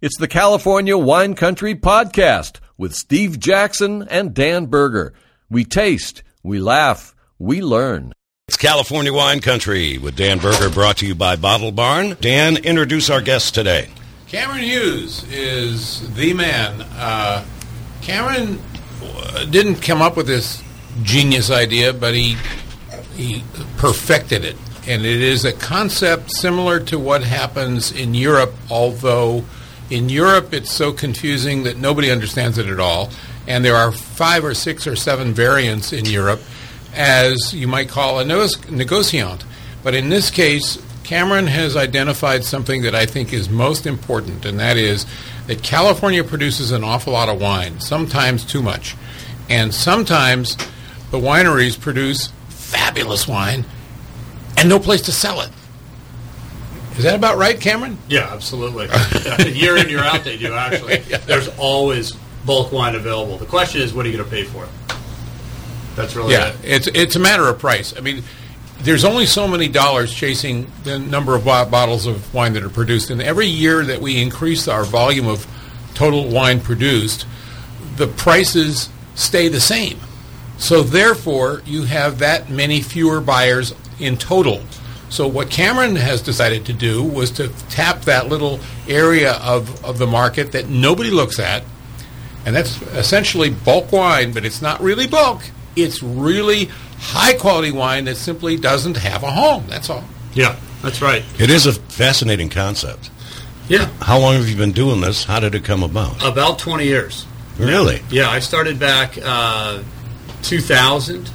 It's the California Wine Country Podcast with Steve Jackson and Dan Berger. We taste, we laugh, we learn. It's California Wine Country with Dan Berger, brought to you by Bottle Barn. Dan, introduce our guests today. Cameron Hughes is the man. Uh, Cameron uh, didn't come up with this genius idea, but he he perfected it, and it is a concept similar to what happens in Europe, although in Europe, it's so confusing that nobody understands it at all. And there are five or six or seven variants in Europe, as you might call a negociant. But in this case, Cameron has identified something that I think is most important, and that is that California produces an awful lot of wine, sometimes too much. And sometimes the wineries produce fabulous wine and no place to sell it. Is that about right, Cameron? Yeah, absolutely. year in, year out, they do actually. There's always bulk wine available. The question is, what are you going to pay for it? That's really yeah. It. It's it's a matter of price. I mean, there's only so many dollars chasing the number of bottles of wine that are produced, and every year that we increase our volume of total wine produced, the prices stay the same. So therefore, you have that many fewer buyers in total so what Cameron has decided to do was to tap that little area of, of the market that nobody looks at, and that's essentially bulk wine, but it's not really bulk. It's really high quality wine that simply doesn't have a home. That's all. Yeah, that's right. It is a fascinating concept. Yeah. How long have you been doing this? How did it come about? About 20 years. Really? Yeah, I started back uh, 2000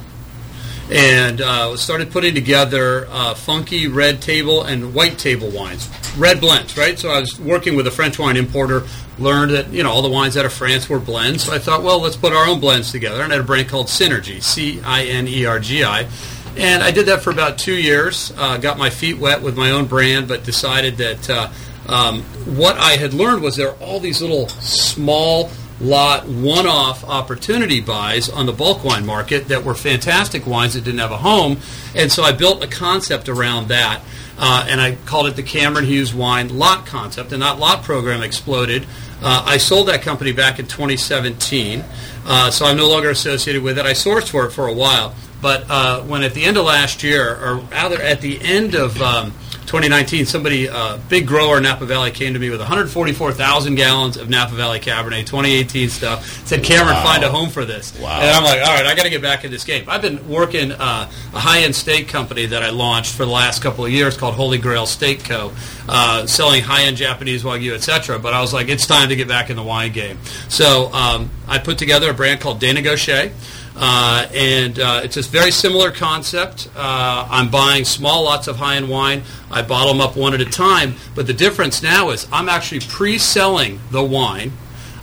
and uh, started putting together uh, funky red table and white table wines, red blends, right? So I was working with a French wine importer, learned that you know all the wines out of France were blends. So I thought, well, let's put our own blends together, and I had a brand called Synergy, C-I-N-E-R-G-I. And I did that for about two years. Uh, got my feet wet with my own brand, but decided that uh, um, what I had learned was there are all these little small lot one-off opportunity buys on the bulk wine market that were fantastic wines that didn't have a home, and so I built a concept around that, uh, and I called it the Cameron Hughes Wine Lot Concept, and that lot program exploded. Uh, I sold that company back in 2017, uh, so I'm no longer associated with it. I sourced for it for a while, but uh, when at the end of last year, or rather at the end of um, 2019, somebody, uh, big grower in Napa Valley, came to me with 144,000 gallons of Napa Valley Cabernet 2018 stuff. Said, Cameron, wow. find a home for this. Wow. And I'm like, all right, I got to get back in this game. I've been working uh, a high-end steak company that I launched for the last couple of years called Holy Grail Steak Co., uh, selling high-end Japanese wagyu, etc. But I was like, it's time to get back in the wine game. So um, I put together a brand called De Negoce. Uh, and uh, it's a very similar concept. Uh, I'm buying small lots of high-end wine. I bottle them up one at a time. But the difference now is I'm actually pre-selling the wine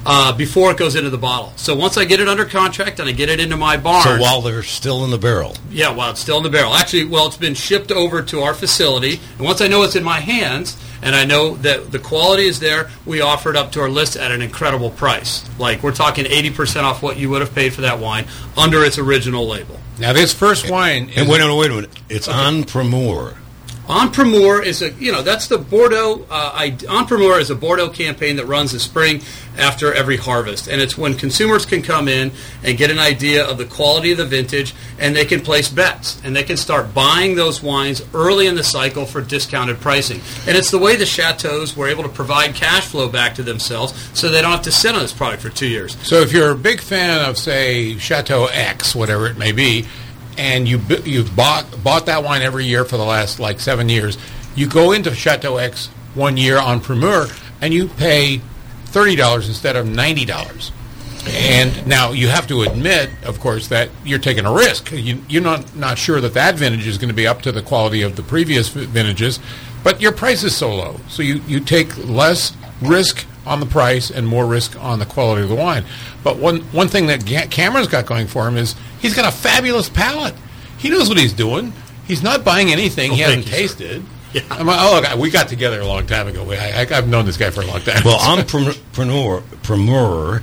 uh, before it goes into the bottle. So once I get it under contract and I get it into my barn. So while they're still in the barrel. Yeah, while it's still in the barrel. Actually, well, it's been shipped over to our facility, and once I know it's in my hands, and I know that the quality is there. We offer it up to our list at an incredible price. Like we're talking 80% off what you would have paid for that wine under its original label. Now this first wine. And wait a minute, wait a minute. It's okay. en primeur. En primeur is a you know that's the Bordeaux. Uh, I, is a Bordeaux campaign that runs the spring after every harvest, and it's when consumers can come in and get an idea of the quality of the vintage, and they can place bets and they can start buying those wines early in the cycle for discounted pricing. And it's the way the chateaus were able to provide cash flow back to themselves, so they don't have to sit on this product for two years. So if you're a big fan of say Chateau X, whatever it may be and you you've bought bought that wine every year for the last like seven years. You go into Chateau X one year en primeur and you pay thirty dollars instead of ninety dollars. And now you have to admit, of course, that you're taking a risk. You, you're not not sure that that vintage is going to be up to the quality of the previous vintages, but your price is so low, so you, you take less risk on the price and more risk on the quality of the wine. But one one thing that Cameron's got going for him is he's got a fabulous palate. He knows what he's doing. He's not buying anything oh, he hasn't tasted. Yeah. I'm, oh, look, we got together a long time ago. I, have known this guy for a long time. Well, entrepreneur, primeur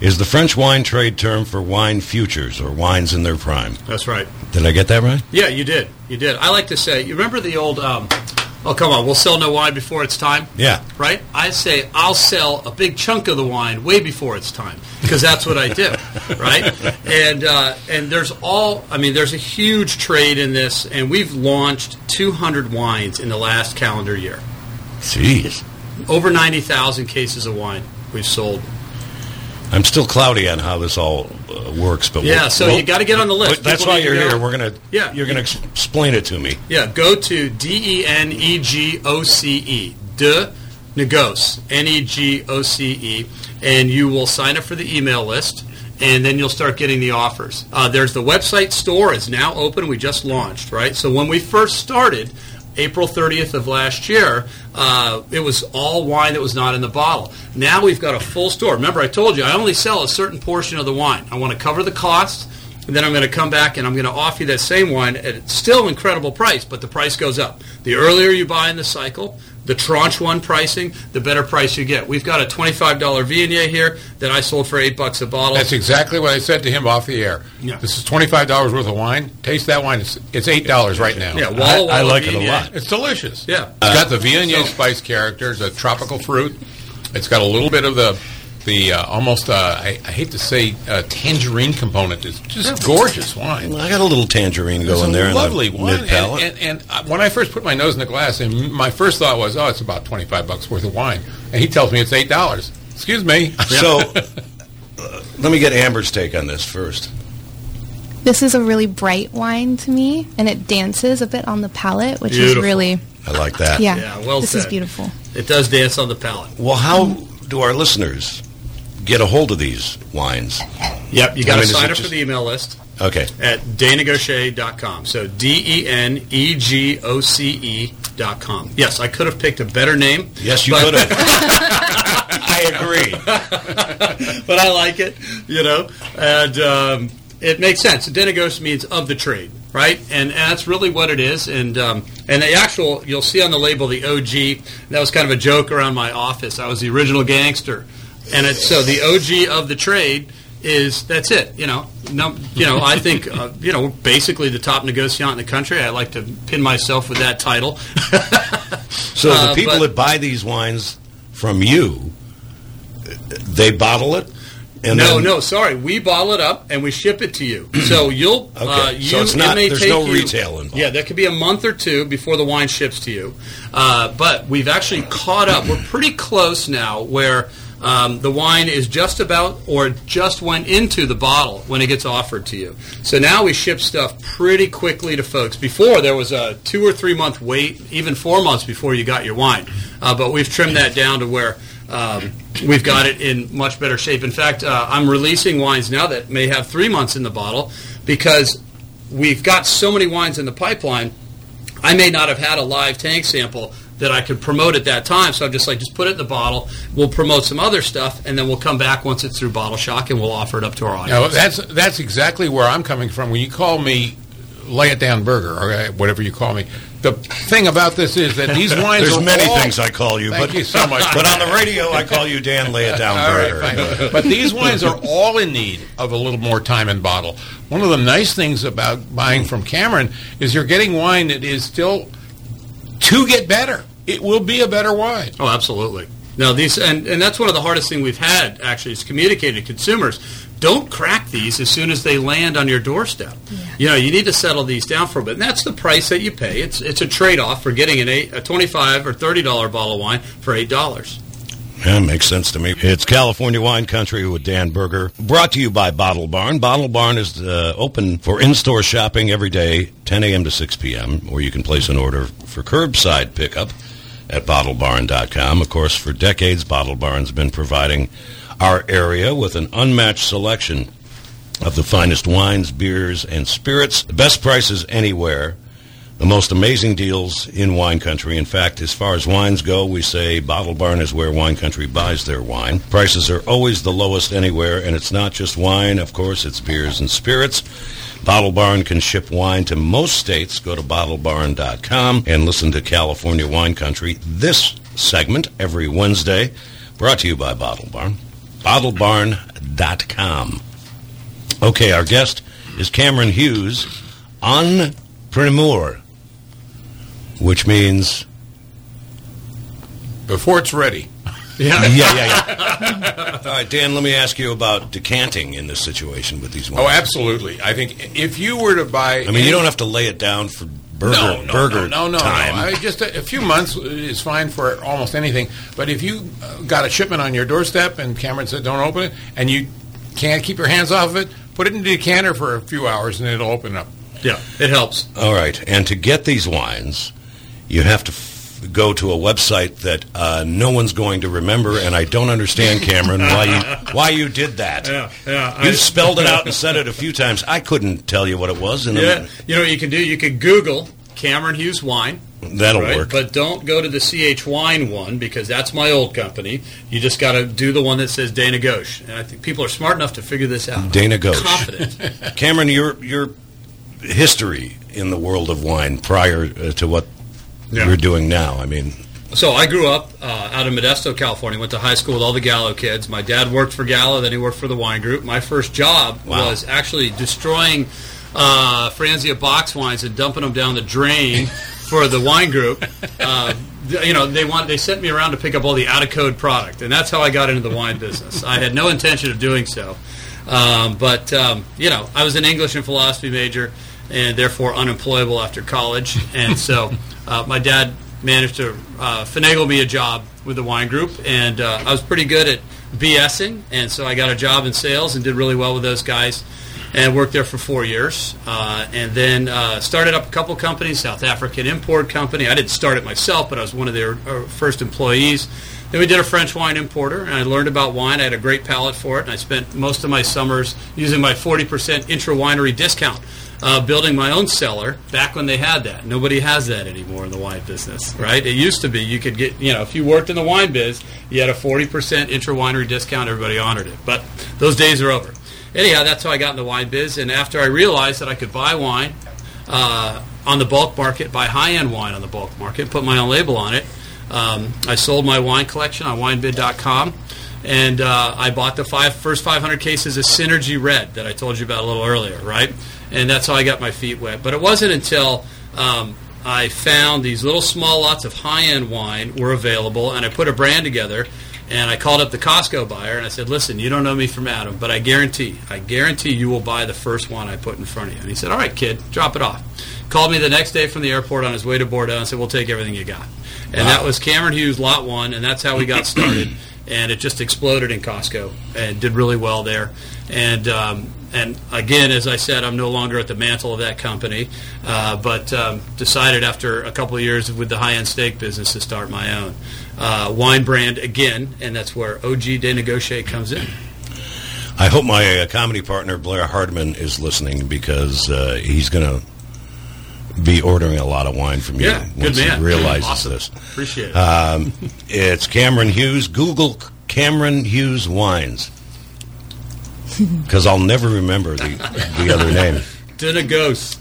is the French wine trade term for wine futures or wines in their prime. That's right. Did I get that right? Yeah, you did. You did. I like to say, you remember the old um, oh come on, we'll sell no wine before it's time. Yeah. Right? I say I'll sell a big chunk of the wine way before it's time because that's what I do, right? And uh, and there's all I mean, there's a huge trade in this, and we've launched 200 wines in the last calendar year. Jeez. Over 90,000 cases of wine we've sold. I'm still cloudy on how this all uh, works, but Yeah, we'll- so we'll- you got to get on the list. that's People why you're here. We're gonna Yeah. you're gonna ex- explain it to me. Yeah, go to D E N E G O C E, de negos, N E G O C E, and you will sign up for the email list, and then you'll start getting the offers. Uh, there's the website store is now open. We just launched, right? So when we first started. April 30th of last year, uh, it was all wine that was not in the bottle. Now we've got a full store. Remember, I told you I only sell a certain portion of the wine. I want to cover the cost, and then I'm going to come back and I'm going to offer you that same wine at still incredible price, but the price goes up. The earlier you buy in the cycle, the tranche one pricing, the better price you get. We've got a $25 Viognier here that I sold for eight bucks a bottle. That's exactly what I said to him off the air. Yeah. This is twenty-five dollars worth of wine. Taste that wine. It's, it's eight dollars right now. yeah, I- Walla I Walla like it a lot. It's delicious. Yeah. It's got the Viognier so- spice character, It's a tropical fruit. It's got a little bit of the the uh, almost uh, I, I hate to say uh, tangerine component. is just gorgeous wine. I got a little tangerine It's going a there lovely in the wine. mid palate. And, and, and uh, when I first put my nose in the glass, and my first thought was, oh, it's about twenty-five bucks worth of wine, and he tells me it's eight dollars. Excuse me. So, uh, let me get Amber's take on this first. This is a really bright wine to me, and it dances a bit on the palate, which Beautiful. is really, I like that. yeah, Yeah, well this is beautiful. It does dance on the palate. Well, how do our listeners get a hold of these wines? Yep, you got I to mean, sign up just- for the email list. Okay. at denegoce.com. So D E N E G O C E dot com. Yes, I could have picked a better name. Yes, you but- could have. I agree. but I like it, you know, and um, it makes sense. Denegos means of the trade, right? And, and that's really what it is. And um, and the actual, you'll see on the label the OG. That was kind of a joke around my office. I was the original gangster, and it's so the OG of the trade is that's it. You know, no, you know, I think uh, you know, basically the top negociant in the country. I like to pin myself with that title. So Uh, the people but- that buy these wines from you, they bottle it, and no, then, no, sorry. We bottle it up and we ship it to you. So you'll. Okay, Uh, you, so it's it not- may there's no you- retail involved. Yeah, that could be a month or two before the wine ships to you. Uh, but we've actually caught up. We're pretty close now, where. Um, the wine is just about or just went into the bottle when it gets offered to you. So now we ship stuff pretty quickly to folks. Before there was a two or three month wait, even four months before you got your wine. Uh, but we've trimmed that down to where um, we've got it in much better shape. In fact, uh, I'm releasing wines now that may have three months in the bottle because we've got so many wines in the pipeline. I may not have had a live tank sample that I could promote at that time, so I'm just like, just put it in the bottle. We'll promote some other stuff, and then we'll come back once it's through Bottle Shock, and we'll offer it up to our audience. Now, that's that's exactly where I'm coming from. When you call me lay it down burger or uh, whatever you call me, the thing about this is that these wines There's are many all- things I call you, Thank but you so much. but on the radio I call you Dan. Lay it down, All right, burger. fine. But these wines are all in need of a little more time in bottle. One of the nice things about buying from Cameron is you're getting wine that is still to get better. It will be a better wine. Oh, absolutely. No, these and, and that's one of the hardest thing we've had actually is communicating to consumers. Don't crack these as soon as they land on your doorstep. You know, you need to settle these down for a bit. And that's the price that you pay. It's it's a trade off for getting an eight, a twenty five or thirty dollar bottle of wine for eight dollars. Yeah, makes sense to me. It's California Wine Country with Dan Berger, brought to you by Bottle Barn. Bottle Barn is uh, open for in-store shopping every day, 10 a.m. to 6 p.m., or you can place an order for curbside pickup at bottlebarn.com. Of course, for decades, Bottle Barn's been providing our area with an unmatched selection of the finest wines, beers, and spirits. The best prices anywhere. The most amazing deals in wine country. In fact, as far as wines go, we say Bottle Barn is where wine country buys their wine. Prices are always the lowest anywhere, and it's not just wine, of course, it's beers and spirits. Bottle Barn can ship wine to most states. Go to bottlebarn.com and listen to California Wine Country. This segment every Wednesday, brought to you by Bottle Barn. Bottlebarn.com. Okay, our guest is Cameron Hughes, entrepreneur, which means before it's ready. Yeah, yeah, yeah. All right, Dan. Let me ask you about decanting in this situation with these wines. Oh, absolutely. I think if you were to buy, I mean, you don't have to lay it down for burger no, no, burger no, no, no, time. no. I, just a, a few months is fine for almost anything. But if you uh, got a shipment on your doorstep and Cameron said don't open it, and you can't keep your hands off of it, put it in the decanter for a few hours and it'll open up. Yeah, it helps. All right, and to get these wines, you have to f- go to a website that uh, no one's going to remember, and I don't understand, Cameron, why you why you did that. Yeah, yeah. You I- spelled it out and said it a few times. I couldn't tell you what it was, and Yeah, you know what you can do? You can Google Cameron Hughes Wine. that'll right? work. But don't go to the CH Wine one because that's my old company. You just got to do the one that says De Negoce. And I think people are smart enough to figure this out. De Negoce. Confident. Cameron, your your history in the world of wine prior uh, to what Yeah. you're doing now. I mean, So I grew up uh, out of Modesto, California. Went to high school with all the Gallo kids. My dad worked for Gallo, then he worked for the wine group. My first job Wow. was actually destroying uh, Franzia box wines and dumping them down the drain for the wine group. Uh, you know, they want they sent me around to pick up all the out of code product, and that's how I got into the wine business. I had no intention of doing so, um, but um, you know, I was an English and philosophy major, and therefore unemployable after college, and so uh, my dad managed to uh, finagle me a job with the wine group, and uh, I was pretty good at BSing, and so I got a job in sales and did really well with those guys, and worked there for four years, uh, and then uh, started up a couple companies, South African Import Company. I didn't start it myself, but I was one of their uh, first employees. Then we did a French wine importer, and I learned about wine. I had a great palate for it, and I spent most of my summers using my 40% intra winery discount uh, building my own cellar back when they had that. Nobody has that anymore in the wine business, right? It used to be you could get, you know, if you worked in the wine biz, you had a 40% intra winery discount, everybody honored it. But those days are over. Anyhow, that's how I got in the wine biz. And after I realized that I could buy wine uh, on the bulk market, buy high end wine on the bulk market, put my own label on it, um, I sold my wine collection on winebid.com. And uh, I bought the five, first 500 cases of Synergy Red that I told you about a little earlier, right? And that's how I got my feet wet. But it wasn't until um, I found these little small lots of high-end wine were available, and I put a brand together. And I called up the Costco buyer and I said, "Listen, you don't know me from Adam, but I guarantee, I guarantee you will buy the first one I put in front of you." And he said, "All right, kid, drop it off." Called me the next day from the airport on his way to Bordeaux and said, "We'll take everything you got." And that was Cameron Hughes Lot One, and that's how we got started. and it just exploded in Costco and did really well there. And um, and again, as I said, I'm no longer at the mantle of that company, uh, but um, decided after a couple of years with the high-end steak business to start my own uh, wine brand again, and that's where OG De Negotiate comes in. I hope my uh, comedy partner Blair Hardman is listening because uh, he's going to be ordering a lot of wine from you Yeah, good once man. he realizes Awesome. this. Appreciate it. Um, it's Cameron Hughes. Google Cameron Hughes wines because I'll never remember the the other name. De Negos.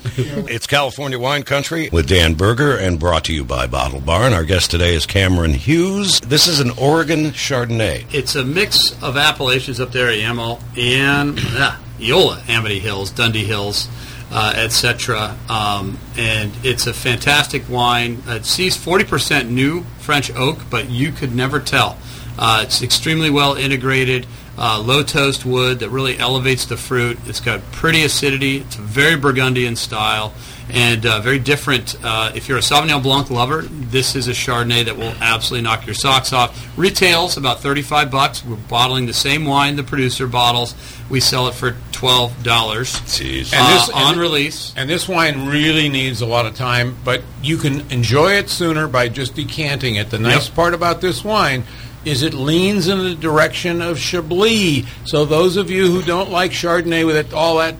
It's California Wine Country with Dan Berger and brought to you by Bottle Barn. Our guest today is Cameron Hughes. This is an Oregon Chardonnay. It's a mix of appellations up there, Yamhill, and ah, Eola, Amity Hills, Dundee Hills, uh, etc. Um, and it's a fantastic wine. It sees 40% new French oak, but you could never tell. Uh, it's extremely well integrated, uh, low toast wood that really elevates the fruit. It's got pretty acidity. It's very Burgundian style and uh, very different. Uh, if you're a Sauvignon Blanc lover, this is a Chardonnay that will absolutely knock your socks off. Retails about 35 bucks. We're bottling the same wine the producer bottles. We sell it for $12 Jeez. And uh, this- and on thi- release. And this wine really needs a lot of time, but you can enjoy it sooner by just decanting it. The nice Yep. part about this wine is it leans in the direction of Chablis. So those of you who don't like Chardonnay with it, all that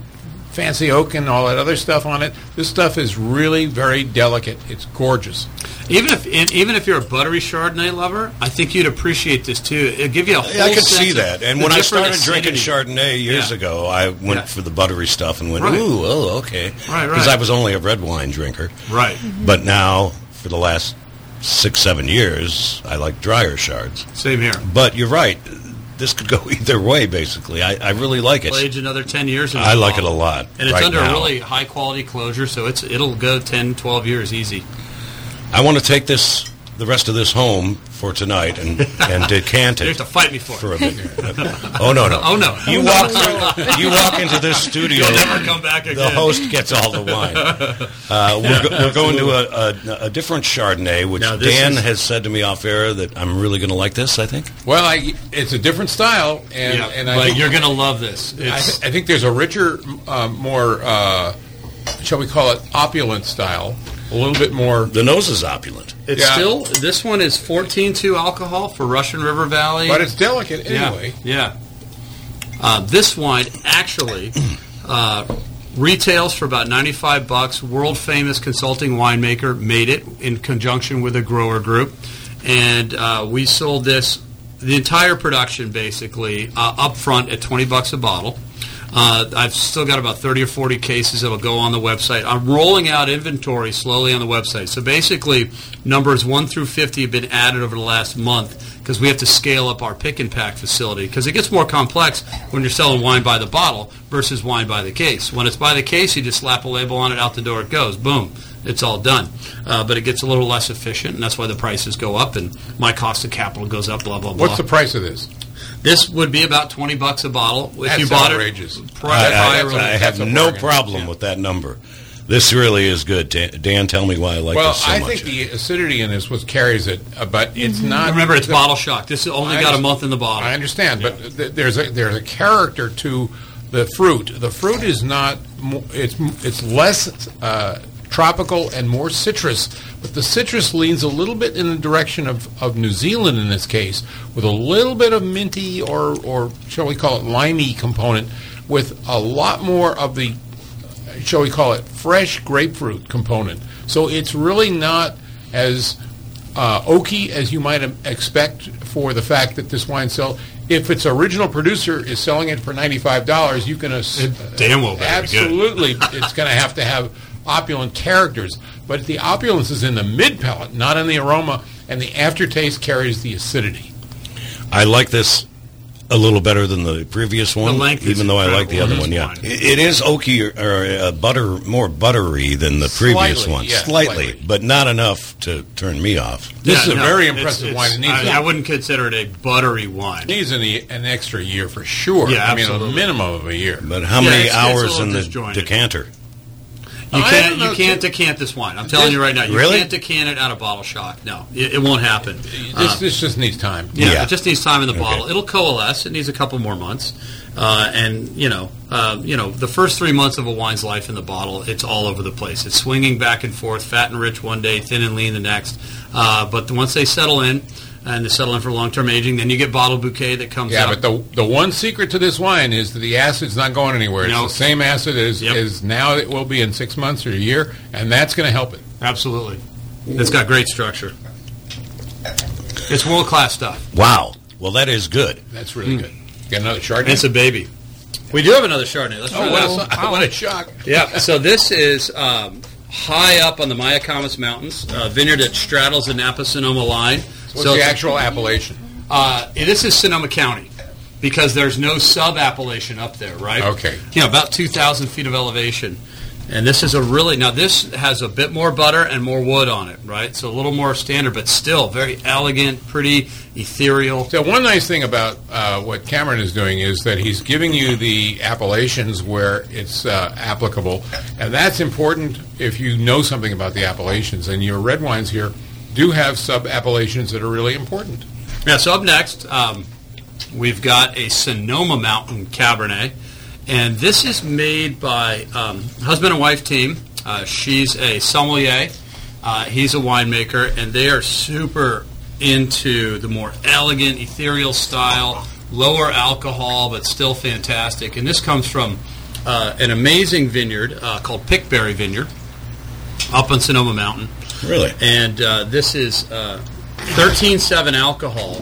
fancy oak and all that other stuff on it, this stuff is really very delicate. It's gorgeous. Even if and even if you're a buttery Chardonnay lover, I think you'd appreciate this too. It'll give you a whole Yeah, I could sense see that. And when I different started drinking. Chardonnay years Yeah. ago, I went Yeah. for the buttery stuff and went, Right. ooh, oh, okay. Right, right. Because I was only a red wine drinker. Right. But now, for the last six, seven years, I like drier shards. Same here. But you're right. This could go either way, basically. I, I really like it. Age another 10 years. I like it a lot And it's right under now. a really high quality closure, so it's it'll go 10, 12 years easy. I want to take this, the rest of this home for tonight and, and decant You have to fight me for for it. a bit. Oh no no! Oh, no. You walk through, you walk into this studio. You'll never come back again. The host gets all the wine. Uh, we're, go- we're going to a, a, a different Chardonnay, which Dan is- has said to me off air that I'm really going to like this. I think. Well, I, it's a different style, and, Yeah, and I but think, you're going to love this. I, th- I think there's a richer, uh, more, uh, shall we call it, opulent style. A little bit more. The nose is opulent. It's yeah. still, this one is 14.2 alcohol for Russian River Valley. But it's delicate anyway. Yeah. yeah. Uh, this wine actually uh, retails for about 95 bucks. World famous consulting winemaker made it in conjunction with a grower group. And uh, we sold this, the entire production basically, uh, up front at 20 bucks a bottle. Uh, I've still got about 30 or 40 cases that'll go on the website. I'm rolling out inventory slowly on the website. So basically, numbers 1 through 50 have been added over the last month because we have to scale up our pick and pack facility because it gets more complex when you're selling wine by the bottle versus wine by the case. When it's by the case, you just slap a label on it, out the door it goes. Boom. It's all done. Uh, but it gets a little less efficient, and that's why the prices go up, and my cost of capital goes up, blah, blah, blah. What's the price of this? This would be about 20 bucks a bottle. If That's you bought outrageous. it, I, pri- I- prior- I That's have no bargain. problem Yeah. with that number. This really is good. Dan, Dan tell me why I like well, this so I much. think the acidity in this was carries it, uh, but it's not. Remember, it's the- bottle shock. This only I got a month in the bottle. I understand, but th- there's a there's a character to the fruit. The fruit is not. It's it's less uh, tropical and more citrus, but the citrus leans a little bit in the direction of, of New Zealand in this case, with a little bit of minty or or shall we call it limey component, with a lot more of the shall we call it fresh grapefruit component. So it's really not as uh, oaky as you might expect for the fact that this wine sell. If its original producer is selling it for ninety five dollars, you can ass- damn well better be good. absolutely it's going to have to have opulent characters. But the opulence is in the mid palate, not in the aroma, and the aftertaste carries the acidity. I like this a little better than the previous one, length even though I like the other one. Yeah, it, it is oaky or, or uh, butter, more buttery than the previous Slightly, one, yeah, slightly, slightly. but not enough to turn me off. This Yeah, is a no, very impressive it's- wine. It needs, I, a- I wouldn't consider it a buttery wine. It needs an, an extra year for sure. Yeah, absolutely. I mean, a minimum of a year. But how Yeah, many it's- it's hours little in the disjointed. decanter? You can't you can't too. decant this wine. I'm telling you right now, you Really? can't decant it out of bottle shock. No, it, it won't happen. This, Uh, this just needs time. Yeah, Yeah. it just needs time in the Okay. bottle. It'll coalesce. It needs a couple more months, uh, and you know, uh, you know, the first three months of a wine's life in the bottle, it's all over the place. It's swinging back and forth, fat and rich one day, thin and lean the next. Uh, but once they settle in, and they settle in for long-term aging, then you get bottle bouquet that comes Yeah, out. but the the one secret to this wine is that the acid's not going anywhere. No. It's the same acid as, Yep. as now it will be in six months or a year, and that's going to help it. Absolutely, it's got great structure. It's world-class stuff. Wow. Well, that is good. That's really good. Got another Chardonnay? It's a baby. We do have another Chardonnay. Let's try oh, that. what a, what a shock. Yeah, so this is um, high up on the Mayacamas Mountains, uh, vineyard that straddles the Napa Sonoma line. What's so the actual appellation? Uh, this is Sonoma County because there's no sub appellation up there, right? Okay. You know, about 2,000 feet of elevation. And this is a really, now this has a bit more butter and more wood on it, right? So a little more standard, but still very elegant, pretty ethereal. So one nice thing about uh, what Cameron is doing is that he's giving you the appellations where it's uh, applicable, and that's important if you know something about the appellations. And your red wines here do have sub appellations that are really important. Yeah, so up next, um, we've got a Sonoma Mountain Cabernet. And this is made by um, husband and wife team. Uh, she's a sommelier. Uh, he's a winemaker, and they are super into the more elegant, ethereal style, lower alcohol, but still fantastic. And this comes from uh, an amazing vineyard uh, called Pickberry Vineyard up on Sonoma Mountain. Really? And uh, this is uh, 13.7 alcohol,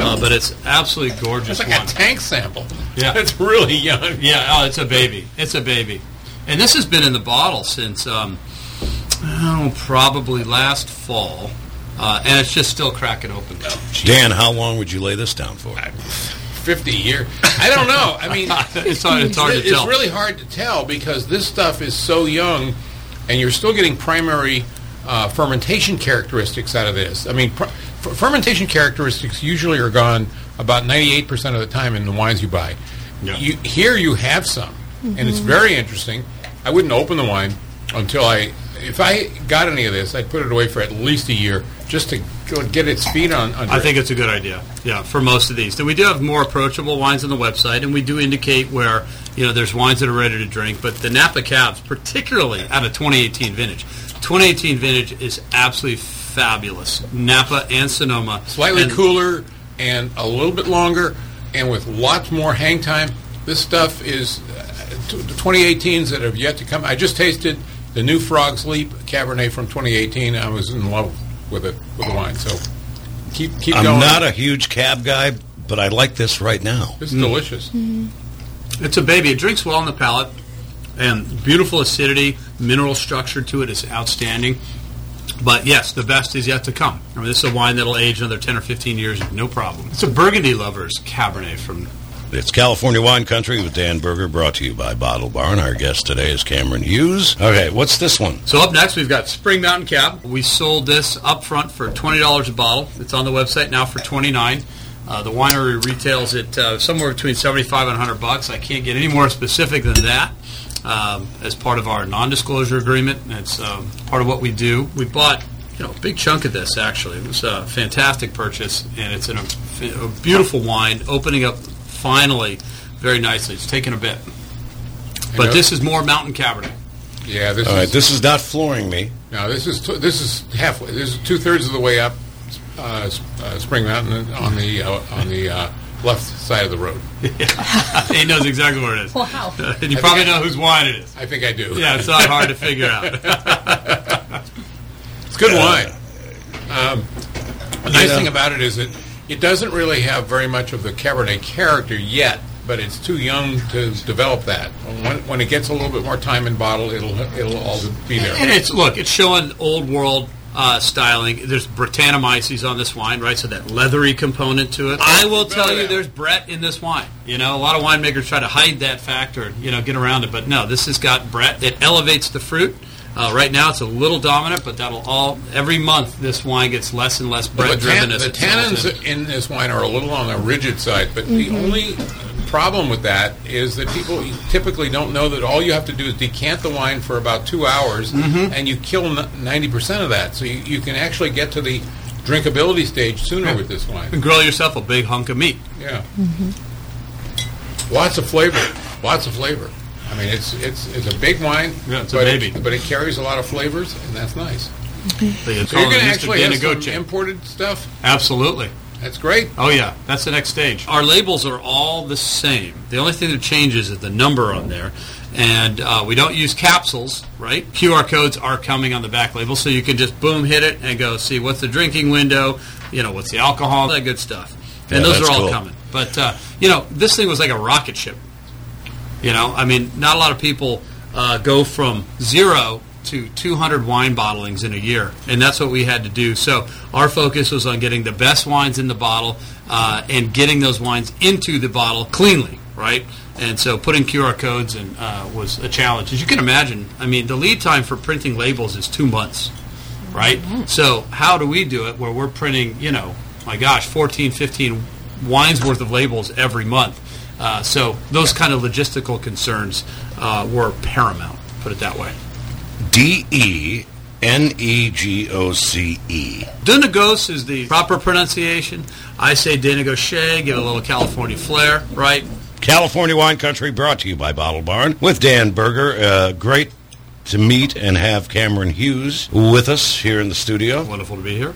uh, but it's absolutely gorgeous It's like wine. a tank sample. Yeah. It's really young. Yeah, oh, it's a baby. It's a baby. And this has been in the bottle since, um, oh, probably last fall. Uh, and it's just still cracking open. Dan, how long would you lay this down for? 50 years. I don't know. I mean, It's hard- it's hard to it's tell. It's really hard to tell because this stuff is so young, and you're still getting primary uh, fermentation characteristics out of this. I mean, pr- f- fermentation characteristics usually are gone about 98% of the time in the wines you buy. Yeah. You, here you have some, and it's mm-hmm. very interesting. I wouldn't open the wine until I, if I got any of this, I'd put it away for at least a year just to go get its feet on. Under I it. think it's a good idea. Yeah, for most of these. Then we do have more approachable wines on the website, and we do indicate where you know there's wines that are ready to drink. But the Napa Cabs, particularly out of 2018 vintage, 2018 vintage is absolutely fabulous. Napa and Sonoma, slightly And- cooler and a little bit longer, and with lots more hang time. This stuff is uh, t- the 2018s that have yet to come. I just tasted the new Frog's Leap Cabernet from 2018. I was in love with it with the wine. So keep keep going. I'm not a huge cab guy, but I like this right now. It's is delicious. It's a baby. It drinks well on the palate, and beautiful acidity, mineral structure to it is outstanding. But yes, the best is yet to come. I mean, this is a wine that'll age another 10 or 15 years, no problem. It's a Burgundy lover's Cabernet from It's California Wine Country with Dan Berger, brought to you by Bottle Barn. Our guest today is Cameron Hughes. Okay, what's this one? So up next, we've got Spring Mountain Cab. We sold this up front for twenty dollars a bottle. It's on the website now for twenty nine. Uh, the winery retails it uh, somewhere between seventy five and hundred bucks. I can't get any more specific than that. Um, as part of our non disclosure agreement, it's um, part of what we do. We bought you know a big chunk of this actually. It was a fantastic purchase, and it's in a, a beautiful wine, opening up finally very nicely. It's taken a bit, but know- this is more mountain Cabernet. Yeah, this All right, is this is not flooring me. no, this is t- this is halfway. This is two thirds of the way up S- Spring Mountain on the uh, on the uh, left side of the road. he knows exactly where it is. Wow. and you I probably think I- know whose wine it is. I think I do. Yeah, it's not hard to figure out. It's good wine. Um, the nice thing about it is that it doesn't really have very much of the Cabernet character yet, but it's too young to develop that. When, when it gets a little bit more time in bottle, it'll it'll all be there. and it's look, it's showing old world uh, styling. There's Brettanomyces on this wine, right? So that leathery component to it. I will tell you, there's Brett in this wine. You know, a lot of winemakers try to hide that factor, you know, get around it, but no, this has got Brett. It elevates the fruit. Uh, right now, it's a little dominant, but that'll all every month this wine gets less and less Well, Brett the, tan- driven as the it sells in. tannins in this wine are a little on the rigid side, but the only problem with that is that people typically don't know that all you have to do is decant the wine for about two hours, Mm-hmm. and you kill ninety percent of that. So you, you can actually get to the drinkability stage sooner with this wine. And grill yourself a big hunk of meat. Yeah. Lots of flavor. Lots of flavor. I mean, it's it's it's a big wine. Yeah, it's a but baby. It, but it carries a lot of flavors, and that's nice. They So you're going to actually have some imported stuff. Absolutely. That's great. Oh yeah, that's the next stage. Our labels are all the same. The only thing that changes is the number on there, and uh, we don't use capsules, right? QR codes are coming on the back label, so you can just boom hit it and go see what's the drinking window, you know, what's the alcohol, that good stuff, and Yeah, those are all cool. coming. But uh, you know, this thing was like a rocket ship. You know, I mean, not a lot of people uh, go from zero to 200 wine bottlings in a year, and that's what we had to do. So our focus was on getting the best wines in the bottle uh, and getting those wines into the bottle cleanly, right? And so putting QR codes in uh, was a challenge. As you can imagine, I mean, the lead time for printing labels is two months, right? So how do we do it where we're printing, you know, my gosh, 14, 15 wines worth of labels every month? Uh, so those kind of logistical concerns uh, were paramount, put it that way. D E N E G O C E. Dunagos is the proper pronunciation. I say Denegoche, give it a little California flair, right? California Wine Country brought to you by Bottle Barn with Dan Berger. Uh, great to meet and have Cameron Hughes with us here in the studio. Wonderful to be here.